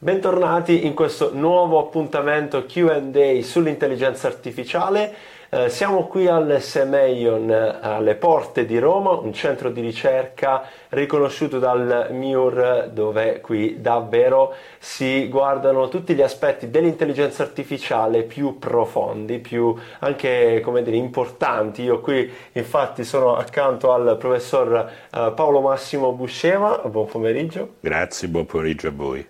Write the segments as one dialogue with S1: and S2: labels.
S1: Bentornati in questo nuovo appuntamento QA sull'intelligenza artificiale. Eh, siamo qui al Semeion, alle porte di Roma, un centro di ricerca riconosciuto dal MIUR dove qui davvero si guardano tutti gli aspetti dell'intelligenza artificiale più profondi, più anche dire importanti. Io qui infatti sono accanto al professor eh, Paolo Massimo Buscema, buon pomeriggio.
S2: Grazie, buon pomeriggio a voi.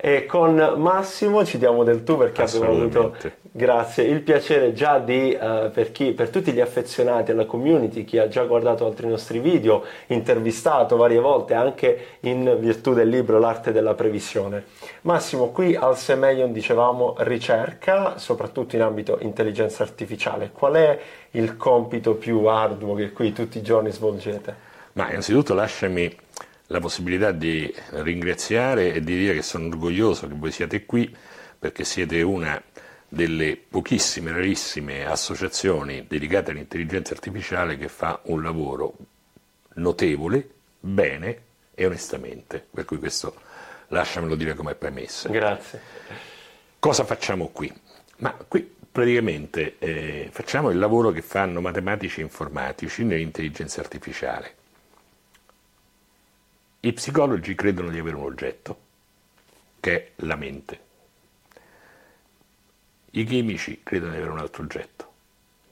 S1: E con Massimo ci diamo del tu perché abbiamo avuto grazie, il piacere già di, uh, per, chi, per tutti gli affezionati alla community, chi ha già guardato altri nostri video, intervistato varie volte anche in virtù del libro L'arte della previsione. Massimo, qui al Semeion dicevamo ricerca, soprattutto in ambito intelligenza artificiale. Qual è il compito più arduo che qui tutti i giorni svolgete?
S2: Ma innanzitutto lasciami la possibilità di ringraziare e di dire che sono orgoglioso che voi siate qui perché siete una delle pochissime, rarissime associazioni dedicate all'intelligenza artificiale che fa un lavoro notevole, bene e onestamente. Per cui questo lasciamelo dire come premessa.
S1: Grazie.
S2: Cosa facciamo qui? Ma qui praticamente eh, facciamo il lavoro che fanno matematici e informatici nell'intelligenza artificiale i psicologi credono di avere un oggetto, che è la mente. I chimici credono di avere un altro oggetto,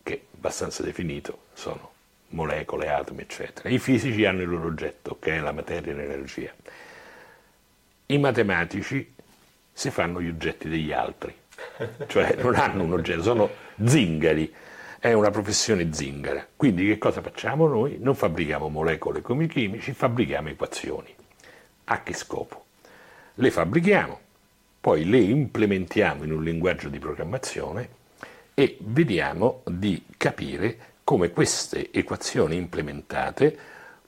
S2: che è abbastanza definito, sono molecole, atomi, eccetera. I fisici hanno il loro oggetto, che è la materia e l'energia. I matematici si fanno gli oggetti degli altri, cioè non hanno un oggetto, sono zingari è una professione zingara. Quindi che cosa facciamo noi? Non fabbrichiamo molecole come i chimici, fabbrichiamo equazioni. A che scopo? Le fabbrichiamo, poi le implementiamo in un linguaggio di programmazione e vediamo di capire come queste equazioni implementate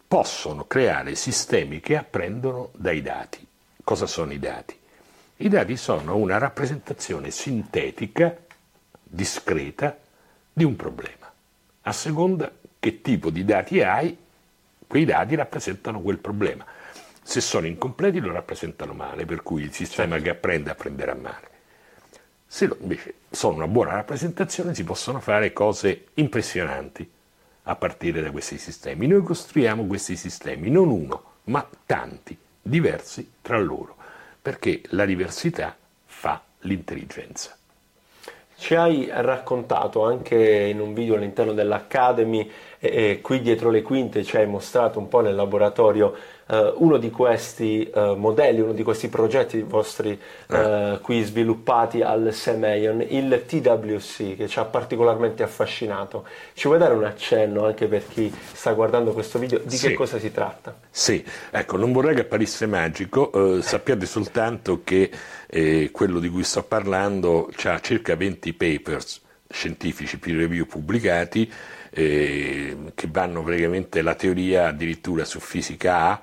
S2: possono creare sistemi che apprendono dai dati. Cosa sono i dati? I dati sono una rappresentazione sintetica, discreta, di un problema. A seconda che tipo di dati hai, quei dati rappresentano quel problema. Se sono incompleti lo rappresentano male, per cui il sistema certo. che apprende apprenderà male. Se invece sono una buona rappresentazione si possono fare cose impressionanti a partire da questi sistemi. Noi costruiamo questi sistemi, non uno, ma tanti, diversi tra loro, perché la diversità fa l'intelligenza.
S1: Ci hai raccontato anche in un video all'interno dell'Academy e, qui dietro le quinte ci hai mostrato un po' nel laboratorio Uh, uno di questi uh, modelli, uno di questi progetti vostri uh, qui sviluppati al Semeion, il TWC, che ci ha particolarmente affascinato. Ci vuoi dare un accenno anche per chi sta guardando questo video di sì. che cosa si tratta?
S2: Sì, ecco, non vorrei che apparisse magico, sappiate soltanto che eh, quello di cui sto parlando ha circa 20 papers scientifici peer review pubblicati eh, che vanno praticamente la teoria addirittura su fisica A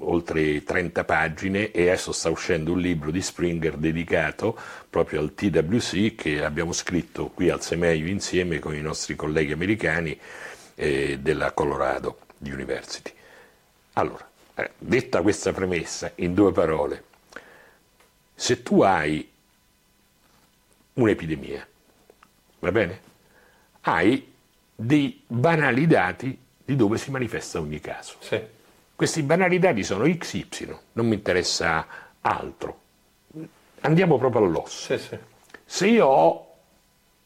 S2: oltre 30 pagine e adesso sta uscendo un libro di Springer dedicato proprio al TWC che abbiamo scritto qui al Semeio insieme con i nostri colleghi americani eh, della Colorado University. Allora, eh, detta questa premessa in due parole, se tu hai un'epidemia, va bene? Hai dei banali dati di dove si manifesta ogni caso.
S1: Sì
S2: questi banali dati sono XY, non mi interessa altro. Andiamo proprio all'osso.
S1: Sì, sì.
S2: Se io ho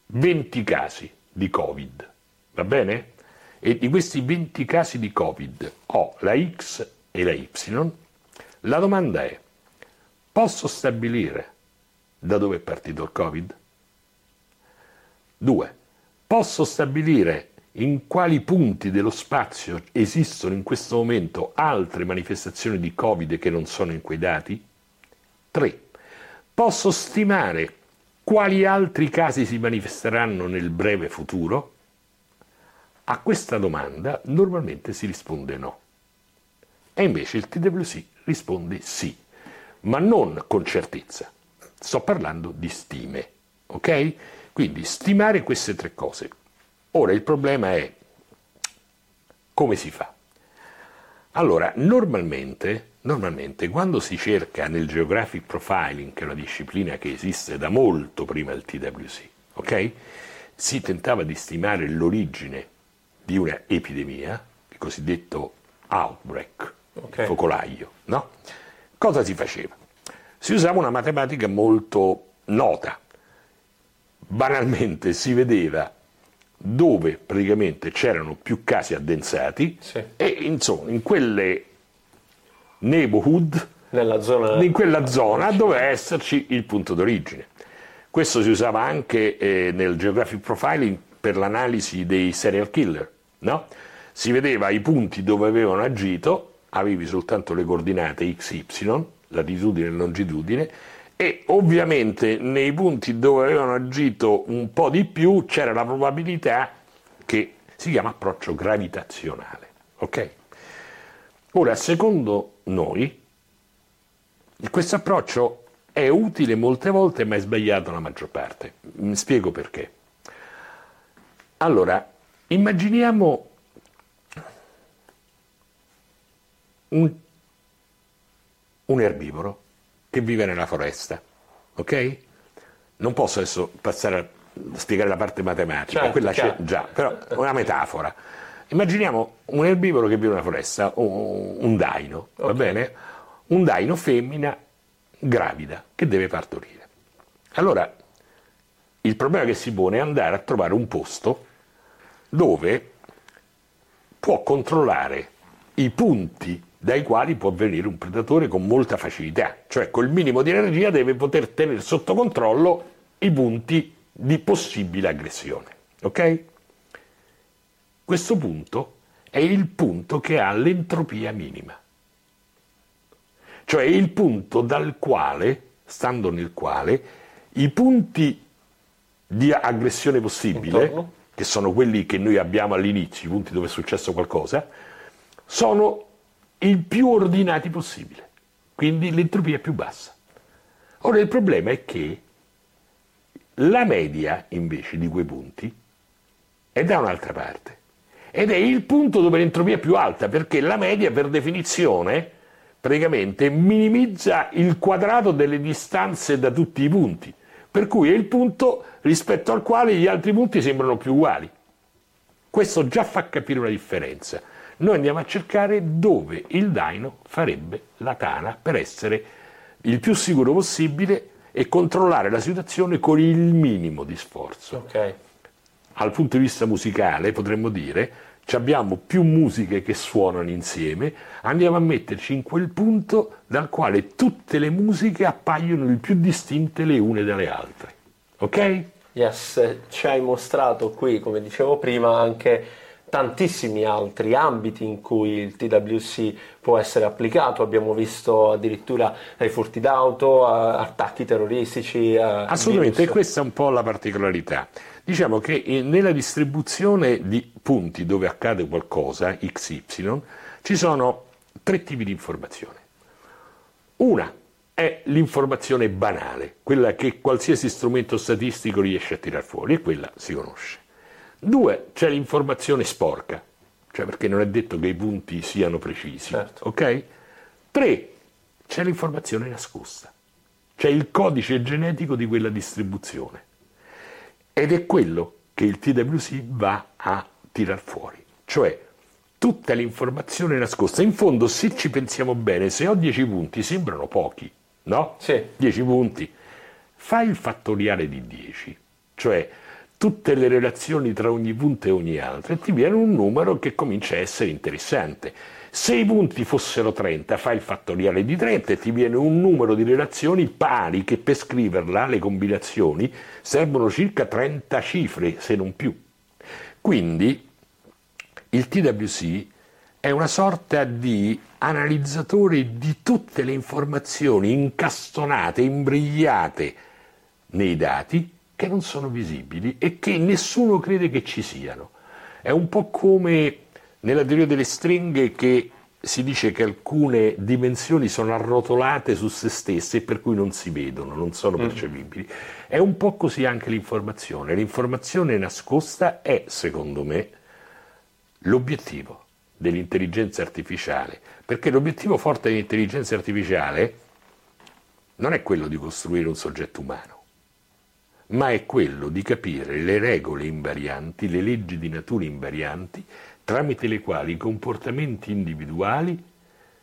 S2: 20 casi di Covid, va bene? E di questi 20 casi di Covid ho la X e la Y, la domanda è, posso stabilire da dove è partito il Covid? Due, posso stabilire in quali punti dello spazio esistono in questo momento altre manifestazioni di Covid che non sono in quei dati? 3. Posso stimare quali altri casi si manifesteranno nel breve futuro? A questa domanda normalmente si risponde no. E invece il TWC risponde sì, ma non con certezza. Sto parlando di stime, ok? Quindi stimare queste tre cose Ora il problema è come si fa? Allora, normalmente, normalmente quando si cerca nel geographic profiling, che è una disciplina che esiste da molto prima del TWC, ok? Si tentava di stimare l'origine di una epidemia, il cosiddetto outbreak, okay. focolaio, no? Cosa si faceva? Si usava una matematica molto nota. Banalmente si vedeva dove praticamente c'erano più casi addensati sì. e insomma in quelle neighborhood,
S1: zona...
S2: in quella zona doveva esserci il punto d'origine. Questo si usava anche eh, nel geographic profiling per l'analisi dei serial killer, no? Si vedeva i punti dove avevano agito, avevi soltanto le coordinate XY, latitudine e longitudine, e ovviamente nei punti dove avevano agito un po' di più c'era la probabilità che si chiama approccio gravitazionale. Ok? Ora, secondo noi, questo approccio è utile molte volte ma è sbagliato la maggior parte. Mi spiego perché. Allora, immaginiamo un, un erbivoro che vive nella foresta, ok? Non posso adesso passare a spiegare la parte matematica, certo, quella chiaro. c'è già, però una metafora. Immaginiamo un erbivoro che vive nella foresta, un, un daino, okay. va bene? Un daino femmina gravida che deve partorire. Allora, il problema che si pone è andare a trovare un posto dove può controllare i punti dai quali può venire un predatore con molta facilità, cioè col minimo di energia deve poter tenere sotto controllo i punti di possibile aggressione. Ok? Questo punto è il punto che ha l'entropia minima, cioè il punto dal quale, stando nel quale, i punti di aggressione possibile, Intorno. che sono quelli che noi abbiamo all'inizio, i punti dove è successo qualcosa, sono il più ordinati possibile, quindi l'entropia è più bassa. Ora il problema è che la media invece di quei punti è da un'altra parte ed è il punto dove l'entropia è più alta perché la media per definizione praticamente minimizza il quadrato delle distanze da tutti i punti, per cui è il punto rispetto al quale gli altri punti sembrano più uguali. Questo già fa capire una differenza noi andiamo a cercare dove il daino farebbe la tana per essere il più sicuro possibile e controllare la situazione con il minimo di sforzo.
S1: Okay.
S2: Al punto di vista musicale potremmo dire abbiamo più musiche che suonano insieme, andiamo a metterci in quel punto dal quale tutte le musiche appaiono il più distinte le une dalle altre. Ok?
S1: Yes, ci hai mostrato qui, come dicevo prima, anche tantissimi altri ambiti in cui il TWC può essere applicato, abbiamo visto addirittura dai furti d'auto, a attacchi terroristici.
S2: Assolutamente, virus. e questa è un po' la particolarità. Diciamo che nella distribuzione di punti dove accade qualcosa, XY, ci sono tre tipi di informazione. Una è l'informazione banale, quella che qualsiasi strumento statistico riesce a tirar fuori, e quella si conosce. Due, c'è l'informazione sporca, cioè perché non è detto che i punti siano precisi. Certo. Ok? Tre, c'è l'informazione nascosta, c'è il codice genetico di quella distribuzione. Ed è quello che il TWC va a tirar fuori, cioè tutta l'informazione nascosta. In fondo, se ci pensiamo bene, se ho 10 punti sembrano pochi, no?
S1: Sì.
S2: 10 punti. Fai il fattoriale di 10, cioè tutte le relazioni tra ogni punto e ogni altro e ti viene un numero che comincia a essere interessante. Se i punti fossero 30, fai il fattoriale di 30 e ti viene un numero di relazioni pari che per scriverla, le combinazioni, servono circa 30 cifre, se non più. Quindi il TWC è una sorta di analizzatore di tutte le informazioni incastonate, imbrigliate nei dati che non sono visibili e che nessuno crede che ci siano. È un po' come nella teoria delle stringhe che si dice che alcune dimensioni sono arrotolate su se stesse e per cui non si vedono, non sono mm. percepibili. È un po' così anche l'informazione. L'informazione nascosta è, secondo me, l'obiettivo dell'intelligenza artificiale, perché l'obiettivo forte dell'intelligenza artificiale non è quello di costruire un soggetto umano, ma è quello di capire le regole invarianti, le leggi di natura invarianti, tramite le quali i comportamenti individuali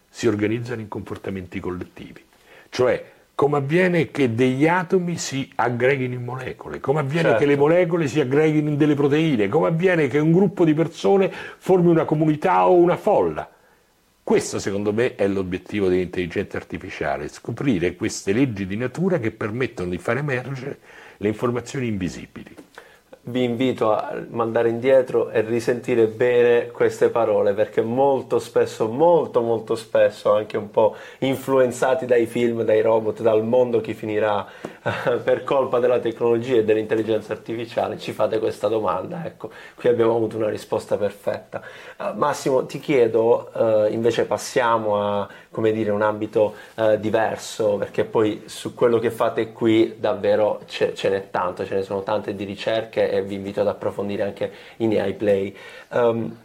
S2: si organizzano in comportamenti collettivi. Cioè, come avviene che degli atomi si aggreghino in molecole, come avviene certo. che le molecole si aggreghino in delle proteine, come avviene che un gruppo di persone formi una comunità o una folla. Questo secondo me è l'obiettivo dell'intelligenza artificiale, scoprire queste leggi di natura che permettono di far emergere le informazioni invisibili.
S1: Vi invito a mandare indietro e risentire bene queste parole perché molto spesso, molto molto spesso, anche un po' influenzati dai film, dai robot, dal mondo che finirà per colpa della tecnologia e dell'intelligenza artificiale, ci fate questa domanda. Ecco, qui abbiamo avuto una risposta perfetta. Uh, Massimo, ti chiedo, uh, invece passiamo a dire, un ambito uh, diverso perché poi su quello che fate qui davvero ce, ce n'è tanto, ce ne sono tante di ricerche e vi invito ad approfondire anche in AI Play. Um,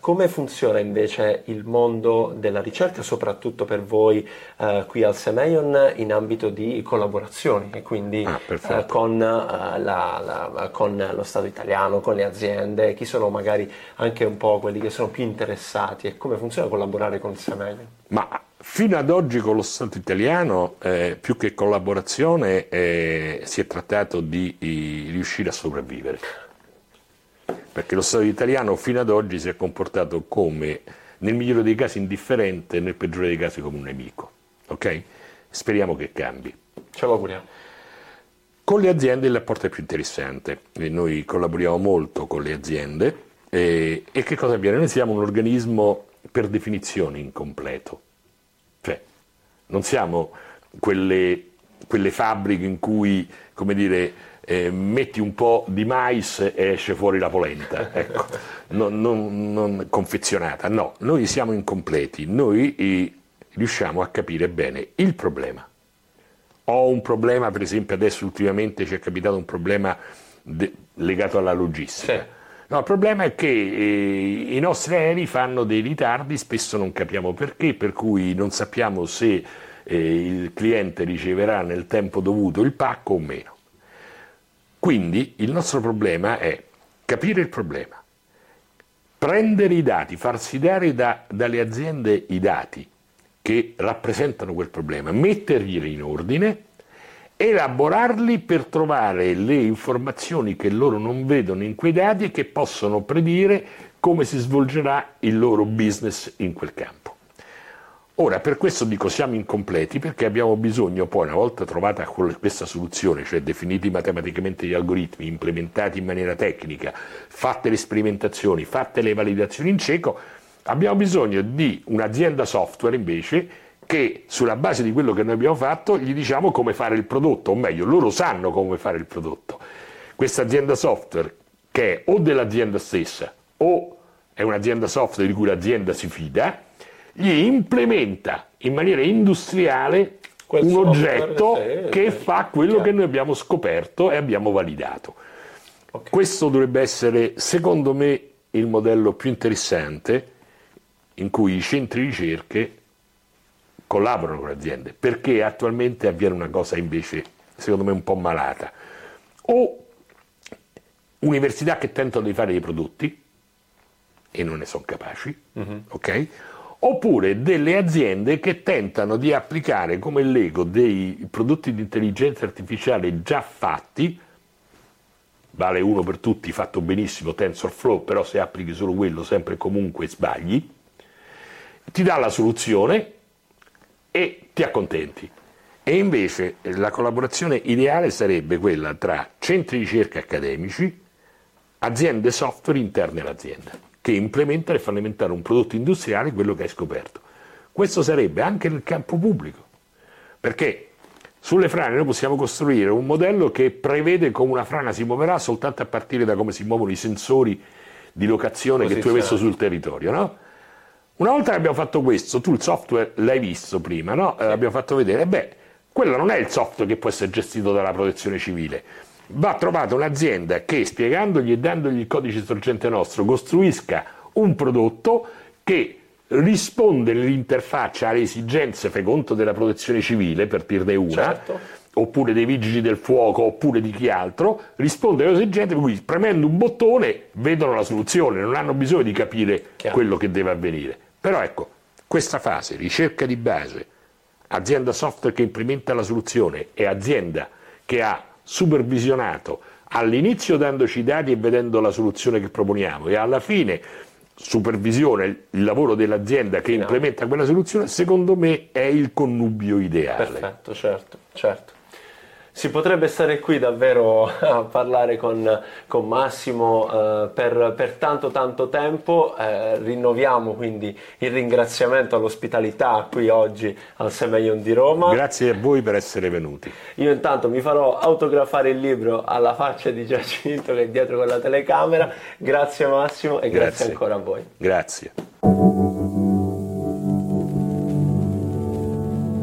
S1: come funziona invece il mondo della ricerca, soprattutto per voi eh, qui al Semeion, in ambito di collaborazioni e quindi ah, eh, con, eh, la, la, con, lo Stato italiano, con le aziende, chi sono magari anche un po' quelli che sono più interessati? E come funziona collaborare con il Semeion?
S2: Ma fino ad oggi con lo Stato italiano, eh, più che collaborazione, eh, si è trattato di, di riuscire a sopravvivere perché lo Stato italiano fino ad oggi si è comportato come, nel migliore dei casi, indifferente, nel peggiore dei casi come un nemico. Ok? Speriamo che cambi.
S1: Ce lo auguriamo.
S2: Con le aziende il rapporto è più interessante, noi collaboriamo molto con le aziende e, e che cosa avviene? Noi siamo un organismo per definizione incompleto, cioè non siamo quelle, quelle fabbriche in cui, come dire, eh, metti un po' di mais e esce fuori la polenta, ecco, non, non, non, confezionata. No, noi siamo incompleti, noi eh, riusciamo a capire bene il problema. Ho un problema, per esempio adesso ultimamente ci è capitato un problema de- legato alla logistica. Sì. No, il problema è che eh, i nostri aerei fanno dei ritardi, spesso non capiamo perché, per cui non sappiamo se eh, il cliente riceverà nel tempo dovuto il pacco o meno. Quindi il nostro problema è capire il problema, prendere i dati, farsi dare da, dalle aziende i dati che rappresentano quel problema, metterli in ordine, elaborarli per trovare le informazioni che loro non vedono in quei dati e che possono predire come si svolgerà il loro business in quel campo. Ora, per questo dico siamo incompleti perché abbiamo bisogno poi, una volta trovata questa soluzione, cioè definiti matematicamente gli algoritmi, implementati in maniera tecnica, fatte le sperimentazioni, fatte le validazioni in cieco, abbiamo bisogno di un'azienda software invece che sulla base di quello che noi abbiamo fatto gli diciamo come fare il prodotto, o meglio, loro sanno come fare il prodotto. Questa azienda software che è o dell'azienda stessa o è un'azienda software di cui l'azienda si fida, gli implementa in maniera industriale Quel un oggetto sì, che fa quello chiaro. che noi abbiamo scoperto e abbiamo validato. Okay. Questo dovrebbe essere, secondo me, il modello più interessante in cui i centri di ricerche collaborano con le aziende, perché attualmente avviene una cosa invece, secondo me, un po' malata. O università che tentano di fare dei prodotti e non ne sono capaci, mm-hmm. ok? Oppure delle aziende che tentano di applicare come Lego dei prodotti di intelligenza artificiale già fatti, vale uno per tutti, fatto benissimo TensorFlow, però se applichi solo quello sempre e comunque sbagli, ti dà la soluzione e ti accontenti. E invece la collaborazione ideale sarebbe quella tra centri di ricerca accademici, aziende software interne all'azienda che implementa e fa diventare un prodotto industriale quello che hai scoperto. Questo sarebbe anche nel campo pubblico, perché sulle frane noi possiamo costruire un modello che prevede come una frana si muoverà soltanto a partire da come si muovono i sensori di locazione che tu hai messo sul territorio, no? Una volta che abbiamo fatto questo, tu il software l'hai visto prima, no? L'abbiamo fatto vedere, beh, quello non è il software che può essere gestito dalla protezione civile va trovata un'azienda che spiegandogli e dandogli il codice sorgente nostro costruisca un prodotto che risponde nell'interfaccia alle esigenze, fai conto, della protezione civile, per dirne una,
S1: Certo.
S2: oppure dei vigili del fuoco, oppure di chi altro, risponde alle esigenze per cui premendo un bottone vedono la soluzione, non hanno bisogno di capire
S1: Chiaro.
S2: quello che deve avvenire. Però ecco, questa fase, ricerca di base, azienda software che implementa la soluzione e azienda che ha supervisionato all'inizio dandoci i dati e vedendo la soluzione che proponiamo e alla fine supervisione il lavoro dell'azienda che implementa quella soluzione, secondo me è il connubio ideale.
S1: Perfetto, certo, certo. Si potrebbe stare qui davvero a parlare con, con Massimo eh, per, per tanto tanto tempo, Eh, rinnoviamo quindi il ringraziamento all'ospitalità qui oggi al Semeion di Roma.
S2: Grazie a voi per essere venuti.
S1: Io intanto mi farò autografare il libro alla faccia di Giacinto che è dietro con la telecamera. Grazie Massimo e grazie
S2: Grazie.
S1: ancora a voi.
S2: Grazie.